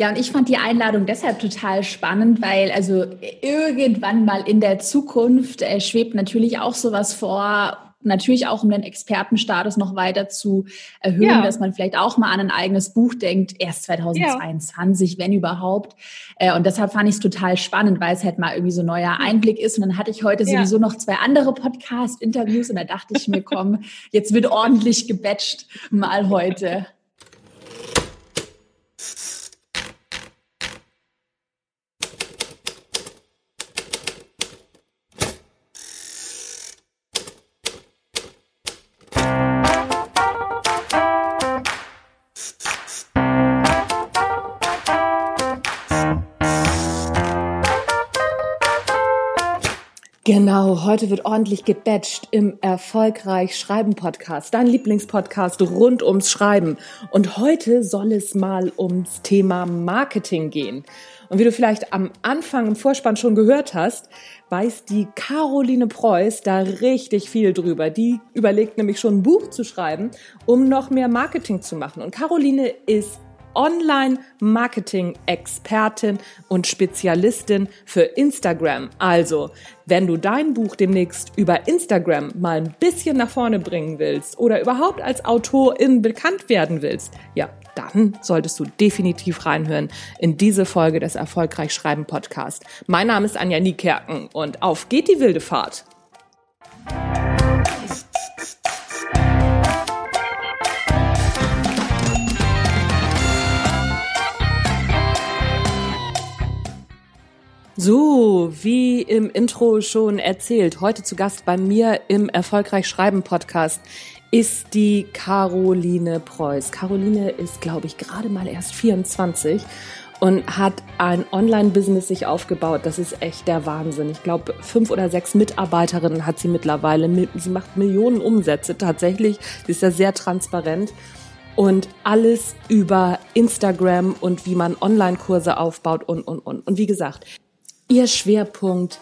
Ja, und ich fand die Einladung deshalb total spannend, weil also irgendwann mal in der Zukunft äh, schwebt natürlich auch sowas vor, natürlich auch um den Expertenstatus noch weiter zu erhöhen, ja. dass man vielleicht auch mal an ein eigenes Buch denkt, erst 2022, ja. wenn überhaupt. Äh, und deshalb fand ich es total spannend, weil es halt mal irgendwie so ein neuer Einblick ist. Und dann hatte ich heute ja. sowieso noch zwei andere Podcast-Interviews und da dachte ich mir, komm, jetzt wird ordentlich gebatcht mal heute. Genau, heute wird ordentlich gebatcht im Erfolgreich Schreiben Podcast, dein Lieblingspodcast rund ums Schreiben. Und heute soll es mal ums Thema Marketing gehen. Und wie du vielleicht am Anfang im Vorspann schon gehört hast, weiß die Caroline Preuß da richtig viel drüber. Die überlegt nämlich schon ein Buch zu schreiben, um noch mehr Marketing zu machen. Und Caroline ist Online-Marketing-Expertin und Spezialistin für Instagram. Also, wenn du dein Buch demnächst über Instagram mal ein bisschen nach vorne bringen willst oder überhaupt als Autorin bekannt werden willst, ja, dann solltest du definitiv reinhören in diese Folge des Erfolgreich Schreiben Podcast. Mein Name ist Anja Niekerken und auf geht die wilde Fahrt. So, wie im Intro schon erzählt, heute zu Gast bei mir im Erfolgreich Schreiben Podcast ist die Caroline Preuß. Caroline ist, glaube ich, gerade mal erst 24 und hat ein Online-Business sich aufgebaut. Das ist echt der Wahnsinn. Ich glaube, fünf oder sechs Mitarbeiterinnen hat sie mittlerweile. Sie macht Millionen Umsätze tatsächlich. Sie ist ja sehr transparent. Und alles über Instagram und wie man Online-Kurse aufbaut und, und, und. Und wie gesagt, Ihr Schwerpunkt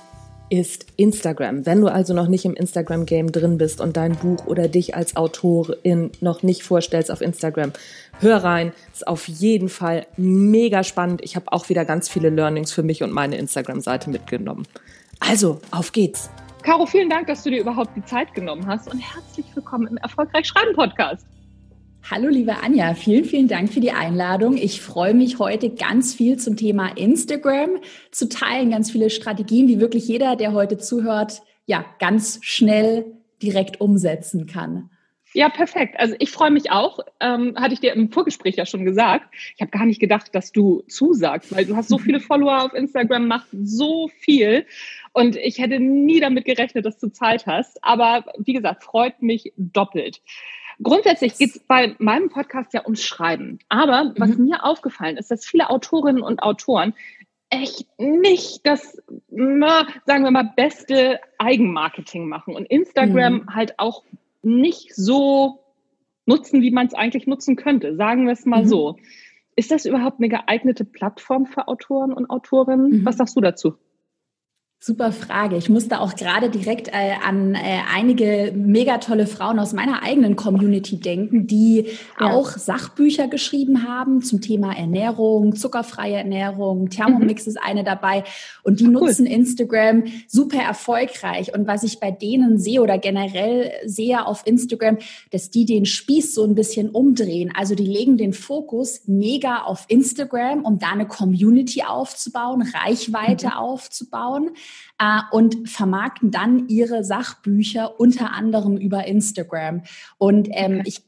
ist Instagram. Wenn du also noch nicht im Instagram-Game drin bist und dein Buch oder dich als Autorin noch nicht vorstellst auf Instagram, hör rein. Ist auf jeden Fall mega spannend. Ich habe auch wieder ganz viele Learnings für mich und meine Instagram-Seite mitgenommen. Also, auf geht's. Caro, vielen Dank, dass du dir überhaupt die Zeit genommen hast und herzlich willkommen im Erfolgreich Schreiben Podcast. Hallo liebe Anja, vielen, vielen Dank für die Einladung. Ich freue mich heute ganz viel zum Thema Instagram zu teilen, ganz viele Strategien, die wirklich jeder, der heute zuhört, ja, ganz schnell direkt umsetzen kann. Ja, perfekt. Also ich freue mich auch. Ähm, hatte ich dir im Vorgespräch ja schon gesagt. Ich habe gar nicht gedacht, dass du zusagst, weil du hast so viele Follower auf Instagram, machst so viel. Und ich hätte nie damit gerechnet, dass du Zeit hast. Aber wie gesagt, freut mich doppelt. Grundsätzlich geht es bei meinem Podcast ja ums Schreiben. Aber was mhm. mir aufgefallen ist, dass viele Autorinnen und Autoren echt nicht das, na, sagen wir mal, beste Eigenmarketing machen und Instagram mhm. halt auch nicht so nutzen, wie man es eigentlich nutzen könnte. Sagen wir es mal mhm. so. Ist das überhaupt eine geeignete Plattform für Autoren und Autorinnen? Mhm. Was sagst du dazu? Super Frage. Ich musste auch gerade direkt äh, an äh, einige mega tolle Frauen aus meiner eigenen Community denken, die ja. auch Sachbücher geschrieben haben zum Thema Ernährung, zuckerfreie Ernährung. Thermomix mhm. ist eine dabei und die Ach, nutzen cool. Instagram super erfolgreich. Und was ich bei denen sehe oder generell sehe auf Instagram, dass die den Spieß so ein bisschen umdrehen. Also die legen den Fokus mega auf Instagram, um da eine Community aufzubauen, Reichweite mhm. aufzubauen äh, und vermarkten dann ihre Sachbücher unter anderem über Instagram. Und ähm, ich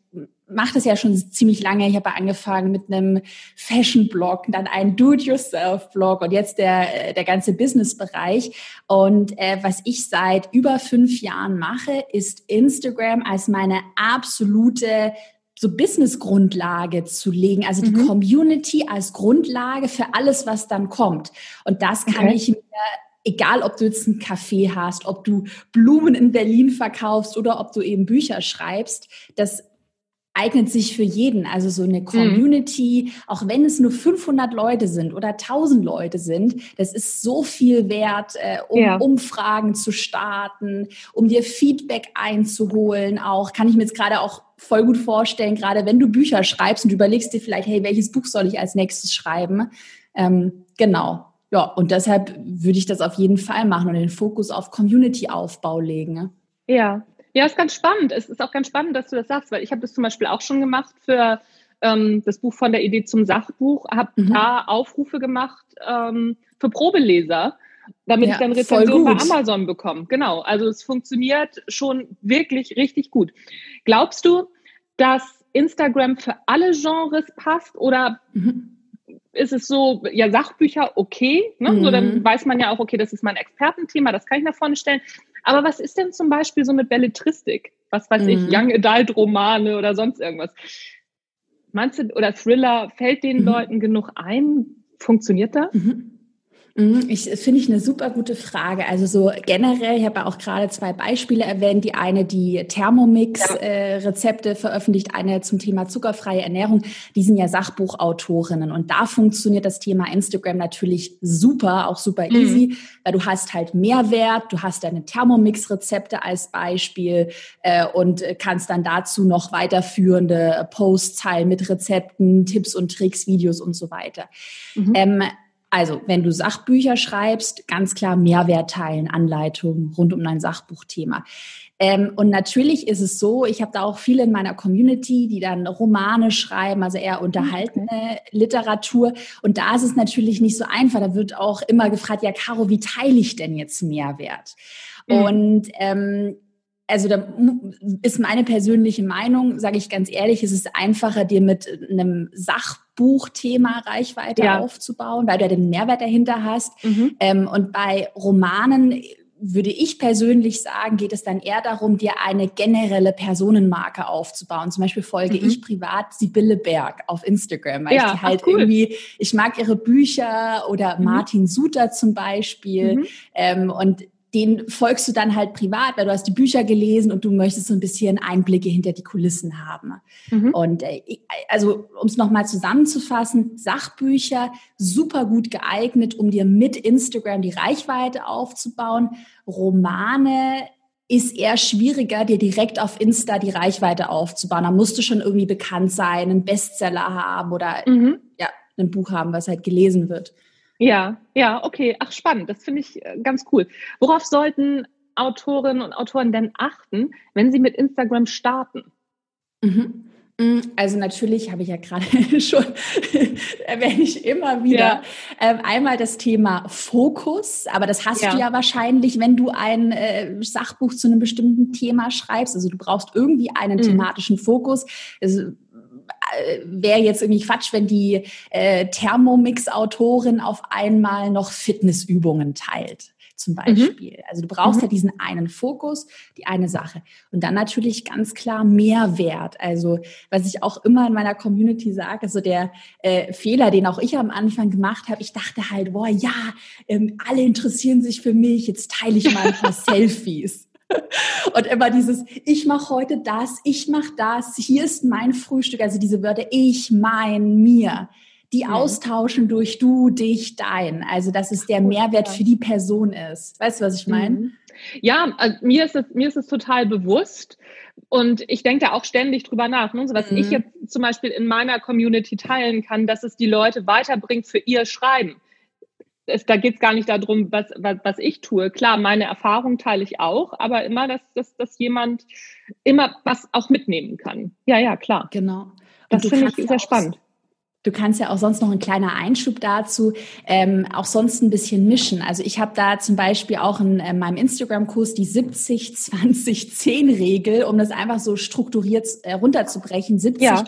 mache das ja schon ziemlich lange. Ich habe angefangen mit einem Fashion-Blog, dann einen Do-it-yourself-Blog und jetzt der, der ganze Business-Bereich. Und äh, was ich seit über fünf Jahren mache, ist Instagram als meine absolute so Business-Grundlage zu legen, also die mhm. Community als Grundlage für alles, was dann kommt. Und das kann okay. ich mir egal ob du jetzt einen Café hast, ob du Blumen in Berlin verkaufst oder ob du eben Bücher schreibst, das eignet sich für jeden. Also so eine mhm. Community, mhm. auch wenn es nur 500 Leute sind oder 1000 Leute sind, das ist so viel wert, äh, um ja. Umfragen zu starten, um dir Feedback einzuholen. Auch kann ich mir jetzt gerade auch voll gut vorstellen, gerade wenn du Bücher schreibst und überlegst dir vielleicht, hey, welches Buch soll ich als nächstes schreiben? Ähm, genau. Ja, und deshalb würde ich das auf jeden Fall machen und den Fokus auf Community-Aufbau legen. Ne? Ja, ja, ist ganz spannend. Es ist auch ganz spannend, dass du das sagst, weil ich habe das zum Beispiel auch schon gemacht für ähm, das Buch von der Idee zum Sachbuch, habe mhm. da Aufrufe gemacht ähm, für Probeleser, damit ja, ich dann Rezensionen bei Amazon bekomme. Genau, also es funktioniert schon wirklich richtig gut. Glaubst du, dass Instagram für alle Genres passt oder mhm. Ist es so, ja, Sachbücher okay, ne? Mhm. so dann mhm. weiß man ja auch, okay, das ist mein Expertenthema, das kann ich nach vorne stellen. Aber was ist denn zum Beispiel so mit Belletristik? Was weiß mhm. ich, Young Adult Romane oder sonst irgendwas? Meinst du, oder Thriller, fällt den mhm. Leuten genug ein? Funktioniert das? Mhm. Mhm, ich finde ich eine super gute Frage. Also so generell, ich habe ja auch gerade zwei Beispiele erwähnt. Die eine, die Thermomix-Rezepte äh, veröffentlicht, eine zum Thema zuckerfreie Ernährung. Die sind ja Sachbuchautorinnen und da funktioniert das Thema Instagram natürlich super, auch super mhm. easy, weil du hast halt Mehrwert, du hast deine Thermomix-Rezepte als Beispiel äh, und kannst dann dazu noch weiterführende Posts teilen mit Rezepten, Tipps und Tricks, Videos und so weiter. Mhm. Ähm, also, wenn du Sachbücher schreibst, ganz klar Mehrwert teilen, Anleitungen rund um dein Sachbuchthema. Ähm, und natürlich ist es so, ich habe da auch viele in meiner Community, die dann Romane schreiben, also eher unterhaltene okay. Literatur. Und da ist es natürlich nicht so einfach. Da wird auch immer gefragt, ja, Caro, wie teile ich denn jetzt Mehrwert? Mhm. Und ähm, also da ist meine persönliche Meinung, sage ich ganz ehrlich, es ist einfacher, dir mit einem Sachbuchthema Reichweite ja. aufzubauen, weil du ja den Mehrwert dahinter hast. Mhm. Ähm, und bei Romanen würde ich persönlich sagen, geht es dann eher darum, dir eine generelle Personenmarke aufzubauen. Zum Beispiel folge mhm. ich privat Sibylle Berg auf Instagram, weil ja, ich die halt cool. irgendwie, ich mag ihre Bücher oder mhm. Martin Suter zum Beispiel. Mhm. Ähm, und den folgst du dann halt privat, weil du hast die Bücher gelesen und du möchtest so ein bisschen Einblicke hinter die Kulissen haben. Mhm. Und äh, also um es nochmal zusammenzufassen, Sachbücher super gut geeignet, um dir mit Instagram die Reichweite aufzubauen. Romane ist eher schwieriger, dir direkt auf Insta die Reichweite aufzubauen. Da musst du schon irgendwie bekannt sein, einen Bestseller haben oder mhm. ja, ein Buch haben, was halt gelesen wird. Ja, ja, okay. Ach, spannend. Das finde ich äh, ganz cool. Worauf sollten Autorinnen und Autoren denn achten, wenn sie mit Instagram starten? Mhm. Mm, also natürlich habe ich ja gerade schon, erwähne ich immer wieder, ja. ähm, einmal das Thema Fokus, aber das hast ja. du ja wahrscheinlich, wenn du ein äh, Sachbuch zu einem bestimmten Thema schreibst. Also du brauchst irgendwie einen mhm. thematischen Fokus. Also, wäre jetzt irgendwie Quatsch, wenn die äh, Thermomix-Autorin auf einmal noch Fitnessübungen teilt zum mhm. Beispiel. Mhm. Also du brauchst mhm. ja diesen einen Fokus, die eine Sache. Und dann natürlich ganz klar Mehrwert. Also was ich auch immer in meiner Community sage, also der äh, Fehler, den auch ich am Anfang gemacht habe, ich dachte halt, boah, ja, ähm, alle interessieren sich für mich, jetzt teile ich mal ein paar Selfies. Und immer dieses, ich mache heute das, ich mache das, hier ist mein Frühstück, also diese Wörter, ich, mein, mir, die mhm. austauschen durch du, dich, dein. Also dass es der Mehrwert für die Person ist. Weißt du, was ich meine? Mhm. Ja, also mir ist es, mir ist es total bewusst. Und ich denke da auch ständig drüber nach. Ne? So was mhm. ich jetzt zum Beispiel in meiner Community teilen kann, dass es die Leute weiterbringt für ihr Schreiben es, da geht es gar nicht darum, was, was, was ich tue. Klar, meine Erfahrung teile ich auch, aber immer, dass, dass, dass jemand immer was auch mitnehmen kann. Ja, ja, klar. Genau. Und das finde ich sehr spannend. Du kannst ja auch sonst noch ein kleiner Einschub dazu, ähm, auch sonst ein bisschen mischen. Also ich habe da zum Beispiel auch in äh, meinem Instagram-Kurs die 70-20-10-Regel, um das einfach so strukturiert äh, runterzubrechen. 70 ja.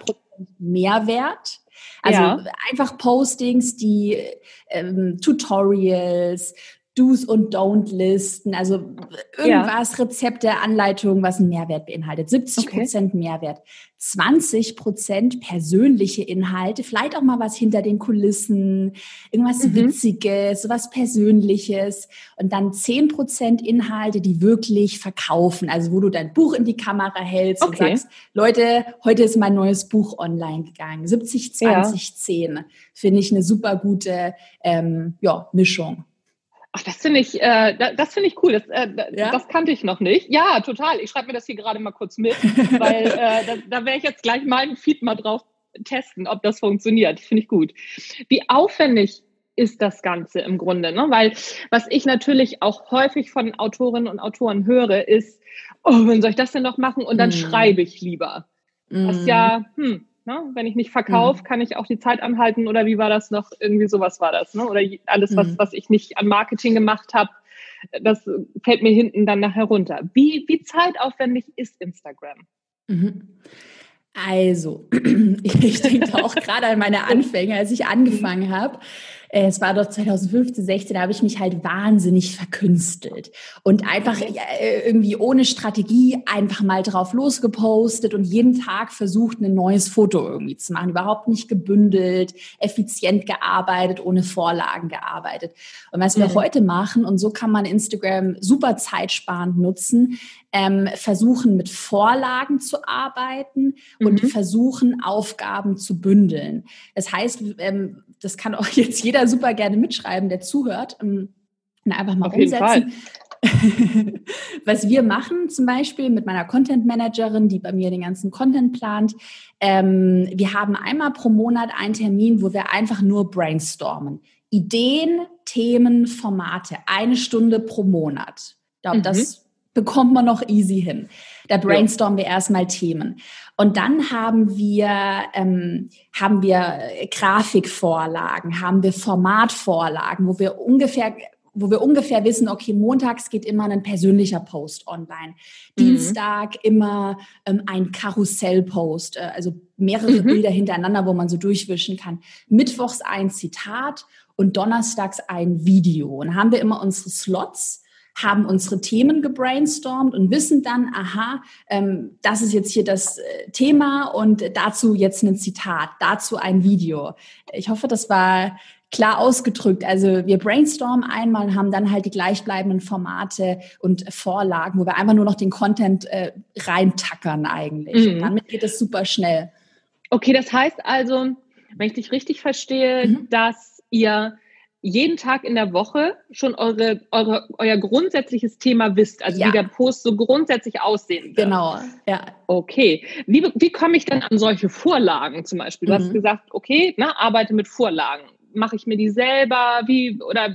Mehrwert, also ja. einfach Postings, die ähm, Tutorials, Do's und Don't-Listen, also irgendwas, ja. Rezepte, Anleitungen, was einen Mehrwert beinhaltet. 70 Prozent okay. Mehrwert, 20 Prozent persönliche Inhalte, vielleicht auch mal was hinter den Kulissen, irgendwas mhm. Witziges, was Persönliches und dann 10 Prozent Inhalte, die wirklich verkaufen, also wo du dein Buch in die Kamera hältst okay. und sagst, Leute, heute ist mein neues Buch online gegangen. 70, 20, ja. 10 finde ich eine super gute ähm, ja, Mischung. Ach, das finde ich, äh, das finde ich cool. Das, äh, ja? das kannte ich noch nicht. Ja, total. Ich schreibe mir das hier gerade mal kurz mit, weil äh, da, da werde ich jetzt gleich meinen Feed mal drauf testen, ob das funktioniert. Finde ich gut. Wie aufwendig ist das Ganze im Grunde? Ne? Weil was ich natürlich auch häufig von Autorinnen und Autoren höre, ist, oh, wann soll ich das denn noch machen? Und dann mm. schreibe ich lieber. Mm. Was ja, hm, Ne? Wenn ich nicht verkaufe, mhm. kann ich auch die Zeit anhalten oder wie war das noch? Irgendwie sowas war das. Ne? Oder alles, was, mhm. was ich nicht an Marketing gemacht habe, das fällt mir hinten dann nachher runter. Wie, wie zeitaufwendig ist Instagram? Mhm. Also, ich denke auch gerade an meine Anfänge, als ich angefangen habe. Äh, es war doch 2015, 16, da habe ich mich halt wahnsinnig verkünstelt und einfach äh, irgendwie ohne Strategie einfach mal drauf losgepostet und jeden Tag versucht, ein neues Foto irgendwie zu machen. Überhaupt nicht gebündelt, effizient gearbeitet, ohne Vorlagen gearbeitet. Und was wir mhm. heute machen, und so kann man Instagram super zeitsparend nutzen, ähm, versuchen mit Vorlagen zu arbeiten mhm. und versuchen Aufgaben zu bündeln. Das heißt, ähm, das kann auch jetzt jeder super gerne mitschreiben, der zuhört. Ähm, einfach mal Auf umsetzen. Was wir machen zum Beispiel mit meiner Content Managerin, die bei mir den ganzen Content plant, ähm, wir haben einmal pro Monat einen Termin, wo wir einfach nur brainstormen. Ideen, Themen, Formate, eine Stunde pro Monat. Ich glaube, mhm. das bekommt man noch easy hin. Da brainstormen ja. wir erstmal Themen. Und dann haben wir, ähm, haben wir Grafikvorlagen, haben wir Formatvorlagen, wo wir ungefähr wo wir ungefähr wissen, okay, montags geht immer ein persönlicher Post online, mhm. Dienstag immer ähm, ein Karussellpost, äh, also mehrere mhm. Bilder hintereinander, wo man so durchwischen kann, mittwochs ein Zitat und donnerstags ein Video. Und dann haben wir immer unsere Slots haben unsere Themen gebrainstormt und wissen dann, aha, ähm, das ist jetzt hier das äh, Thema und dazu jetzt ein Zitat, dazu ein Video. Ich hoffe, das war klar ausgedrückt. Also wir brainstormen einmal und haben dann halt die gleichbleibenden Formate und Vorlagen, wo wir einfach nur noch den Content äh, reintackern eigentlich. Mhm. damit geht es super schnell. Okay, das heißt also, wenn ich dich richtig verstehe, mhm. dass ihr jeden Tag in der Woche schon eure, eure, euer grundsätzliches Thema wisst, also ja. wie der Post so grundsätzlich aussehen wird. Genau, ja. Okay. Wie, wie komme ich denn an solche Vorlagen zum Beispiel? Du mhm. hast gesagt, okay, na, arbeite mit Vorlagen. Mache ich mir die selber? Wie oder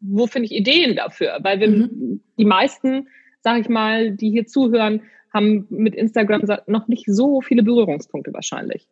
wo finde ich Ideen dafür? Weil wir, mhm. die meisten, sage ich mal, die hier zuhören, haben mit Instagram noch nicht so viele Berührungspunkte wahrscheinlich.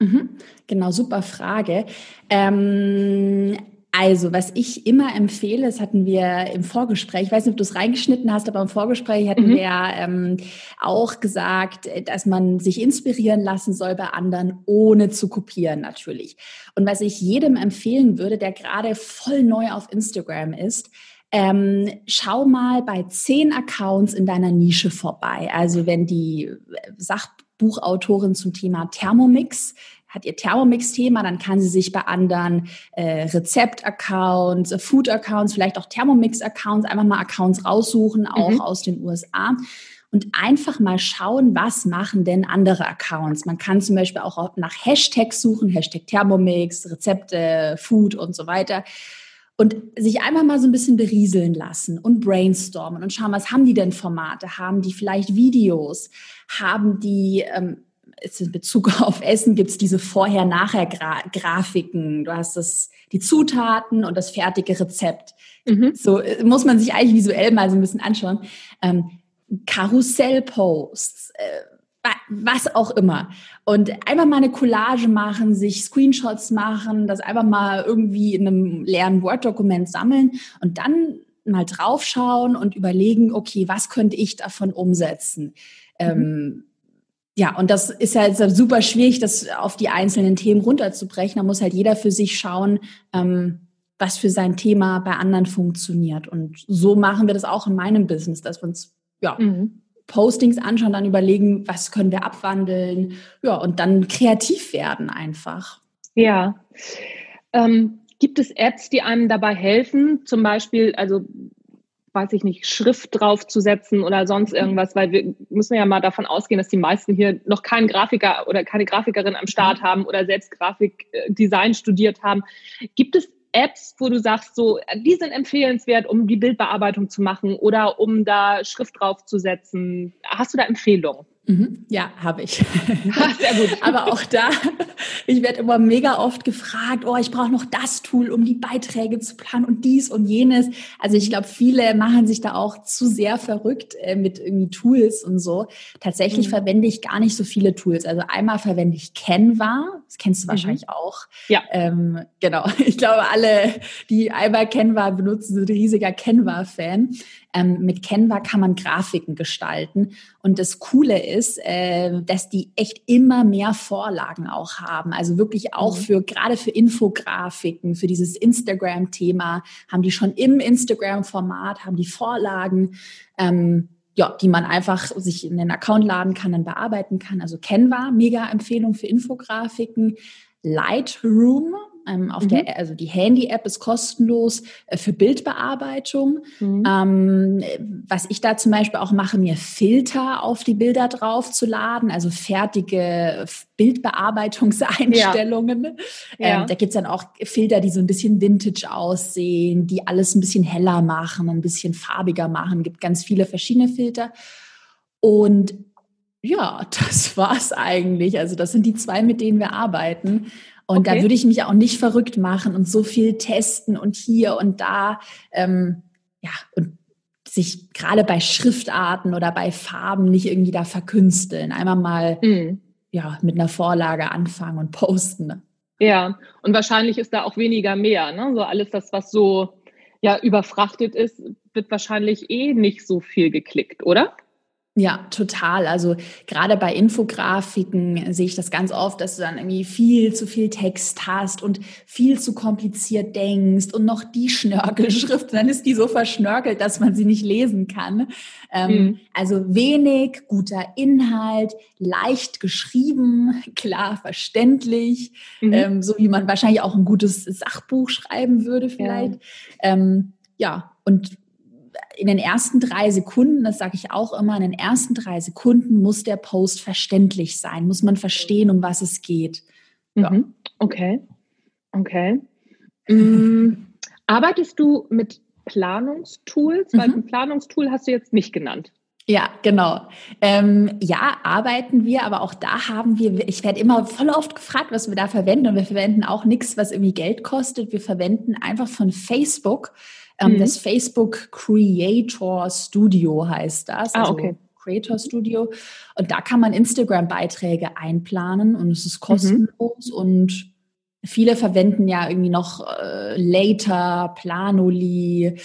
Mhm. Genau, super Frage. Ähm, also, was ich immer empfehle, das hatten wir im Vorgespräch, ich weiß nicht, ob du es reingeschnitten hast, aber im Vorgespräch hatten mhm. wir ähm, auch gesagt, dass man sich inspirieren lassen soll bei anderen, ohne zu kopieren natürlich. Und was ich jedem empfehlen würde, der gerade voll neu auf Instagram ist, ähm, schau mal bei zehn Accounts in deiner Nische vorbei. Also wenn die Sachbuchautorin zum Thema Thermomix hat ihr Thermomix-Thema, dann kann sie sich bei anderen äh, Rezept-Accounts, Food-Accounts, vielleicht auch Thermomix-Accounts, einfach mal Accounts raussuchen, auch mhm. aus den USA. Und einfach mal schauen, was machen denn andere Accounts. Man kann zum Beispiel auch nach Hashtags suchen, Hashtag Thermomix, Rezepte, Food und so weiter. Und sich einfach mal so ein bisschen berieseln lassen und brainstormen und schauen, was haben die denn Formate? Haben die vielleicht Videos? Haben die ähm, in Bezug auf Essen gibt es diese Vorher-Nachher-Grafiken. Du hast das, die Zutaten und das fertige Rezept. Mhm. So äh, muss man sich eigentlich visuell mal so ein bisschen anschauen. Ähm, Karussellposts, äh, was auch immer. Und einfach mal eine Collage machen, sich Screenshots machen, das einfach mal irgendwie in einem leeren Word-Dokument sammeln und dann mal draufschauen und überlegen, okay, was könnte ich davon umsetzen? Mhm. Ähm, ja, und das ist ja halt super schwierig, das auf die einzelnen Themen runterzubrechen. Da muss halt jeder für sich schauen, ähm, was für sein Thema bei anderen funktioniert. Und so machen wir das auch in meinem Business, dass wir uns ja, mhm. Postings anschauen, dann überlegen, was können wir abwandeln, ja, und dann kreativ werden einfach. Ja. Ähm, gibt es Apps, die einem dabei helfen? Zum Beispiel, also weiß ich nicht, Schrift draufzusetzen oder sonst irgendwas, weil wir müssen ja mal davon ausgehen, dass die meisten hier noch keinen Grafiker oder keine Grafikerin am Start mhm. haben oder selbst Grafikdesign studiert haben. Gibt es Apps, wo du sagst, so, die sind empfehlenswert, um die Bildbearbeitung zu machen oder um da Schrift draufzusetzen? Hast du da Empfehlungen? Mhm. Ja, habe ich. Sehr gut. Aber auch da, ich werde immer mega oft gefragt, oh, ich brauche noch das Tool, um die Beiträge zu planen und dies und jenes. Also ich glaube, viele machen sich da auch zu sehr verrückt äh, mit irgendwie Tools und so. Tatsächlich mhm. verwende ich gar nicht so viele Tools. Also einmal verwende ich Canva, das kennst du mhm. wahrscheinlich auch. Ja. Ähm, genau. Ich glaube, alle, die einmal Canva benutzen, sind riesiger Canva-Fan. Ähm, mit Canva kann man Grafiken gestalten. Und das Coole ist, äh, dass die echt immer mehr Vorlagen auch haben. Also wirklich auch mhm. für, gerade für Infografiken, für dieses Instagram-Thema, haben die schon im Instagram-Format, haben die Vorlagen. Ähm, ja, die man einfach sich in den Account laden kann, dann bearbeiten kann. Also Canva, mega Empfehlung für Infografiken. Lightroom ähm, auf mhm. der, also die Handy-App ist kostenlos äh, für Bildbearbeitung. Mhm. Ähm, was ich da zum Beispiel auch mache, mir Filter auf die Bilder drauf zu laden, also fertige Bildbearbeitungseinstellungen. Ja. Ähm, ja. Da gibt's dann auch Filter, die so ein bisschen Vintage aussehen, die alles ein bisschen heller machen, ein bisschen farbiger machen. Gibt ganz viele verschiedene Filter. Und ja, das war's eigentlich. Also das sind die zwei, mit denen wir arbeiten. Und okay. da würde ich mich auch nicht verrückt machen und so viel testen und hier und da. Ähm, ja, und sich gerade bei Schriftarten oder bei Farben nicht irgendwie da verkünsteln. Einmal mal mhm. ja, mit einer Vorlage anfangen und posten. Ne? Ja, und wahrscheinlich ist da auch weniger mehr. Ne? So alles das, was so ja überfrachtet ist, wird wahrscheinlich eh nicht so viel geklickt, oder? Ja, total. Also gerade bei Infografiken sehe ich das ganz oft, dass du dann irgendwie viel zu viel Text hast und viel zu kompliziert denkst und noch die Schnörkelschrift, dann ist die so verschnörkelt, dass man sie nicht lesen kann. Ähm, mhm. Also wenig, guter Inhalt, leicht geschrieben, klar verständlich, mhm. ähm, so wie man wahrscheinlich auch ein gutes Sachbuch schreiben würde vielleicht. Ja, ähm, ja und in den ersten drei Sekunden, das sage ich auch immer, in den ersten drei Sekunden muss der Post verständlich sein, muss man verstehen, um was es geht. Ja. Mhm. Okay, okay. Mhm. Arbeitest du mit Planungstools? Weil mhm. ein Planungstool hast du jetzt nicht genannt. Ja, genau. Ähm, ja, arbeiten wir, aber auch da haben wir, ich werde immer voll oft gefragt, was wir da verwenden und wir verwenden auch nichts, was irgendwie Geld kostet. Wir verwenden einfach von Facebook ähm, mhm. Das Facebook Creator Studio heißt das. Ah, also okay. Creator Studio. Und da kann man Instagram-Beiträge einplanen und es ist mhm. kostenlos mhm. und viele verwenden ja irgendwie noch äh, Later, Planoli,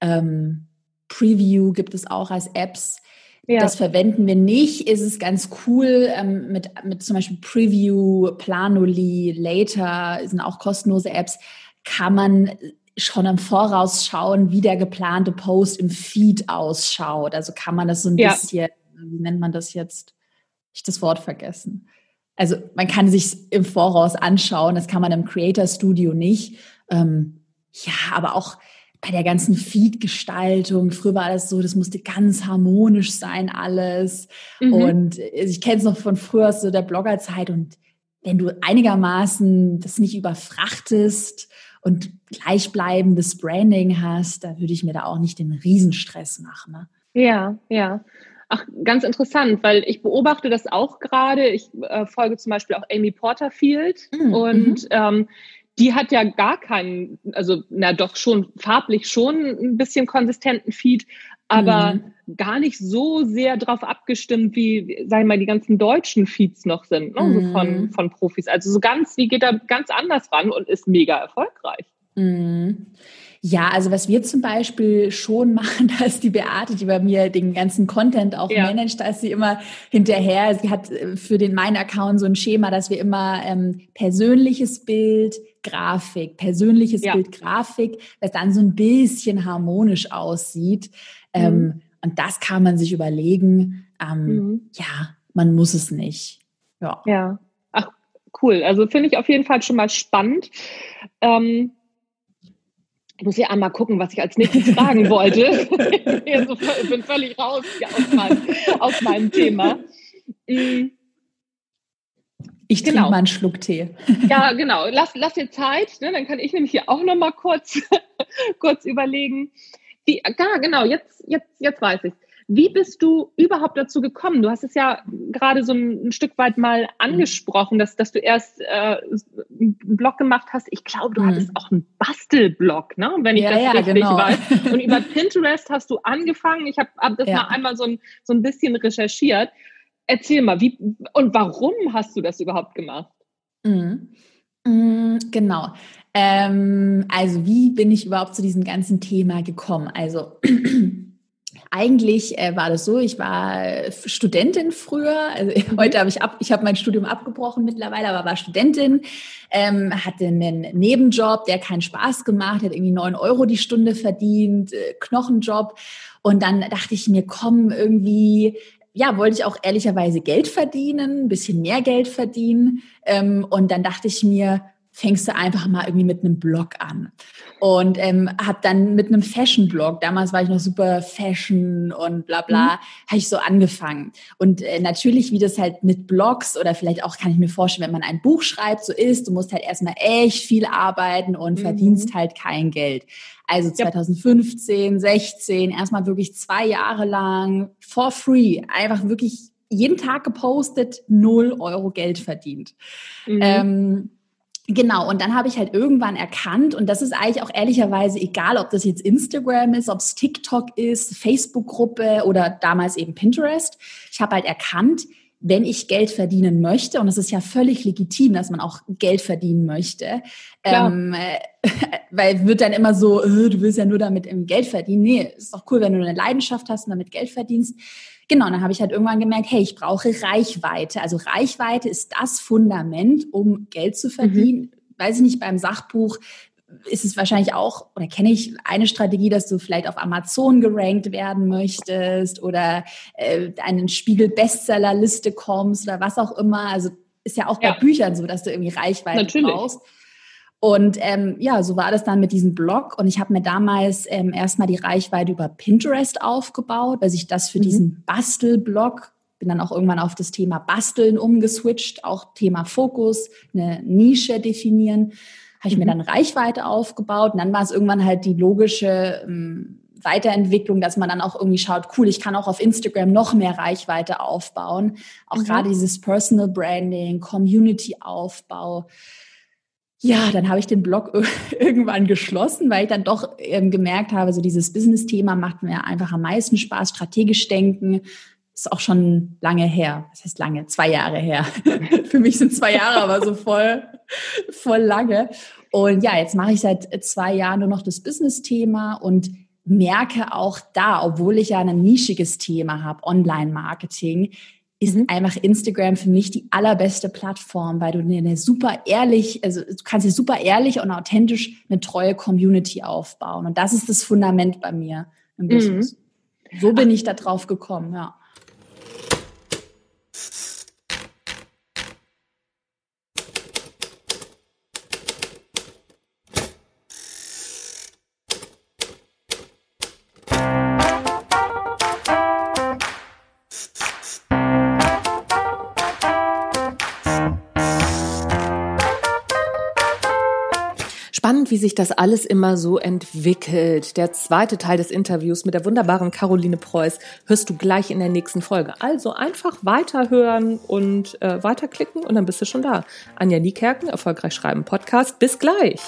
ähm, Preview gibt es auch als Apps. Ja. Das verwenden wir nicht. Ist es ganz cool ähm, mit, mit zum Beispiel Preview, Planoli, Later sind auch kostenlose Apps. Kann man schon im Voraus schauen, wie der geplante Post im Feed ausschaut. Also kann man das so ein ja. bisschen, wie nennt man das jetzt? Ich das Wort vergessen. Also man kann sich im Voraus anschauen, das kann man im Creator Studio nicht. Ähm, ja, aber auch bei der ganzen Feed-Gestaltung, früher war das so, das musste ganz harmonisch sein alles. Mhm. Und ich kenne es noch von früher aus so der Bloggerzeit und wenn du einigermaßen das nicht überfrachtest und gleichbleibendes Branding hast, da würde ich mir da auch nicht den Riesenstress machen. Ne? Ja, ja. Ach, ganz interessant, weil ich beobachte das auch gerade. Ich äh, folge zum Beispiel auch Amy Porterfield mhm. und ähm, die hat ja gar keinen, also na doch schon farblich schon ein bisschen konsistenten Feed, aber mhm. gar nicht so sehr drauf abgestimmt, wie, sagen wir mal, die ganzen deutschen Feeds noch sind, ne? Mhm. so von, mhm. von Profis. Also so ganz, die geht da ganz anders ran und ist mega erfolgreich. Mhm. Ja, also was wir zum Beispiel schon machen, da ist die Beate, die bei mir den ganzen Content auch ja. managt, da ist sie immer hinterher. Sie hat äh, für den meinen Account so ein Schema, dass wir immer ähm, persönliches Bild, Grafik, persönliches ja. Bild, Grafik, das dann so ein bisschen harmonisch aussieht. Ähm, mhm. Und das kann man sich überlegen. Ähm, mhm. Ja, man muss es nicht. Ja. ja. Ach, cool. Also finde ich auf jeden Fall schon mal spannend. Ähm, ich muss hier einmal gucken, was ich als nächstes fragen wollte. ich bin völlig raus aus meinem, aus meinem Thema. Mhm. Ich trinke genau. mal einen Schluck Tee. Ja, genau. Lass, lass dir Zeit, ne? dann kann ich nämlich hier auch noch mal kurz, kurz überlegen. Wie, ja, genau, jetzt, jetzt, jetzt weiß ich wie bist du überhaupt dazu gekommen? Du hast es ja gerade so ein, ein Stück weit mal angesprochen, dass, dass du erst äh, einen Blog gemacht hast. Ich glaube, du mhm. hattest auch einen Bastelblog, ne? wenn ich ja, das ja, richtig genau. weiß. Und über Pinterest hast du angefangen. Ich habe hab das ja. mal einmal so ein, so ein bisschen recherchiert. Erzähl mal, wie und warum hast du das überhaupt gemacht? Mhm. Mhm, genau. Ähm, also, wie bin ich überhaupt zu diesem ganzen Thema gekommen? Also, Eigentlich äh, war das so, ich war Studentin früher, also mhm. heute habe ich ab, ich habe mein Studium abgebrochen mittlerweile, aber war Studentin, ähm, hatte einen Nebenjob, der keinen Spaß gemacht, hat irgendwie neun Euro die Stunde verdient, äh, Knochenjob. Und dann dachte ich mir, komm, irgendwie ja, wollte ich auch ehrlicherweise Geld verdienen, ein bisschen mehr Geld verdienen. Ähm, und dann dachte ich mir, fängst du einfach mal irgendwie mit einem Blog an. Und ähm, habe dann mit einem Fashion-Blog, damals war ich noch super Fashion und bla bla, mhm. habe ich so angefangen. Und äh, natürlich, wie das halt mit Blogs oder vielleicht auch, kann ich mir vorstellen, wenn man ein Buch schreibt, so ist, du musst halt erstmal echt viel arbeiten und mhm. verdienst halt kein Geld. Also 2015, 16, erstmal wirklich zwei Jahre lang for free, einfach wirklich jeden Tag gepostet, null Euro Geld verdient. Mhm. Ähm, Genau, und dann habe ich halt irgendwann erkannt, und das ist eigentlich auch ehrlicherweise egal, ob das jetzt Instagram ist, ob es TikTok ist, Facebook-Gruppe oder damals eben Pinterest. Ich habe halt erkannt, wenn ich Geld verdienen möchte, und es ist ja völlig legitim, dass man auch Geld verdienen möchte, ähm, äh, weil wird dann immer so, äh, du willst ja nur damit Geld verdienen. Nee, ist doch cool, wenn du eine Leidenschaft hast und damit Geld verdienst. Genau, dann habe ich halt irgendwann gemerkt, hey, ich brauche Reichweite. Also Reichweite ist das Fundament, um Geld zu verdienen. Mhm. Weiß ich nicht, beim Sachbuch ist es wahrscheinlich auch, oder kenne ich eine Strategie, dass du vielleicht auf Amazon gerankt werden möchtest oder äh, einen Spiegel-Bestseller-Liste kommst oder was auch immer. Also ist ja auch bei ja. Büchern so, dass du irgendwie Reichweite Natürlich. brauchst. Und ähm, ja, so war das dann mit diesem Blog. Und ich habe mir damals ähm, erstmal die Reichweite über Pinterest aufgebaut, weil ich das für mhm. diesen Bastelblog bin dann auch irgendwann auf das Thema Basteln umgeswitcht, auch Thema Fokus, eine Nische definieren. Habe ich mhm. mir dann Reichweite aufgebaut und dann war es irgendwann halt die logische ähm, Weiterentwicklung, dass man dann auch irgendwie schaut, cool, ich kann auch auf Instagram noch mehr Reichweite aufbauen. Auch mhm. gerade dieses Personal Branding, Community-Aufbau. Ja, dann habe ich den Blog irgendwann geschlossen, weil ich dann doch ähm, gemerkt habe, so dieses Business-Thema macht mir einfach am meisten Spaß, strategisch denken. Ist auch schon lange her. Was heißt lange? Zwei Jahre her. Für mich sind zwei Jahre aber so voll, voll lange. Und ja, jetzt mache ich seit zwei Jahren nur noch das Business-Thema und merke auch da, obwohl ich ja ein nischiges Thema habe, Online-Marketing, ist mhm. einfach Instagram für mich die allerbeste Plattform, weil du eine super ehrlich, also du kannst dir super ehrlich und authentisch eine treue Community aufbauen. Und das ist das Fundament bei mir im Business. Mhm. So bin ich da drauf gekommen, ja. Spannend, wie sich das alles immer so entwickelt. Der zweite Teil des Interviews mit der wunderbaren Caroline Preuß hörst du gleich in der nächsten Folge. Also einfach weiterhören und äh, weiterklicken und dann bist du schon da. Anja Niekerken, Erfolgreich Schreiben Podcast. Bis gleich.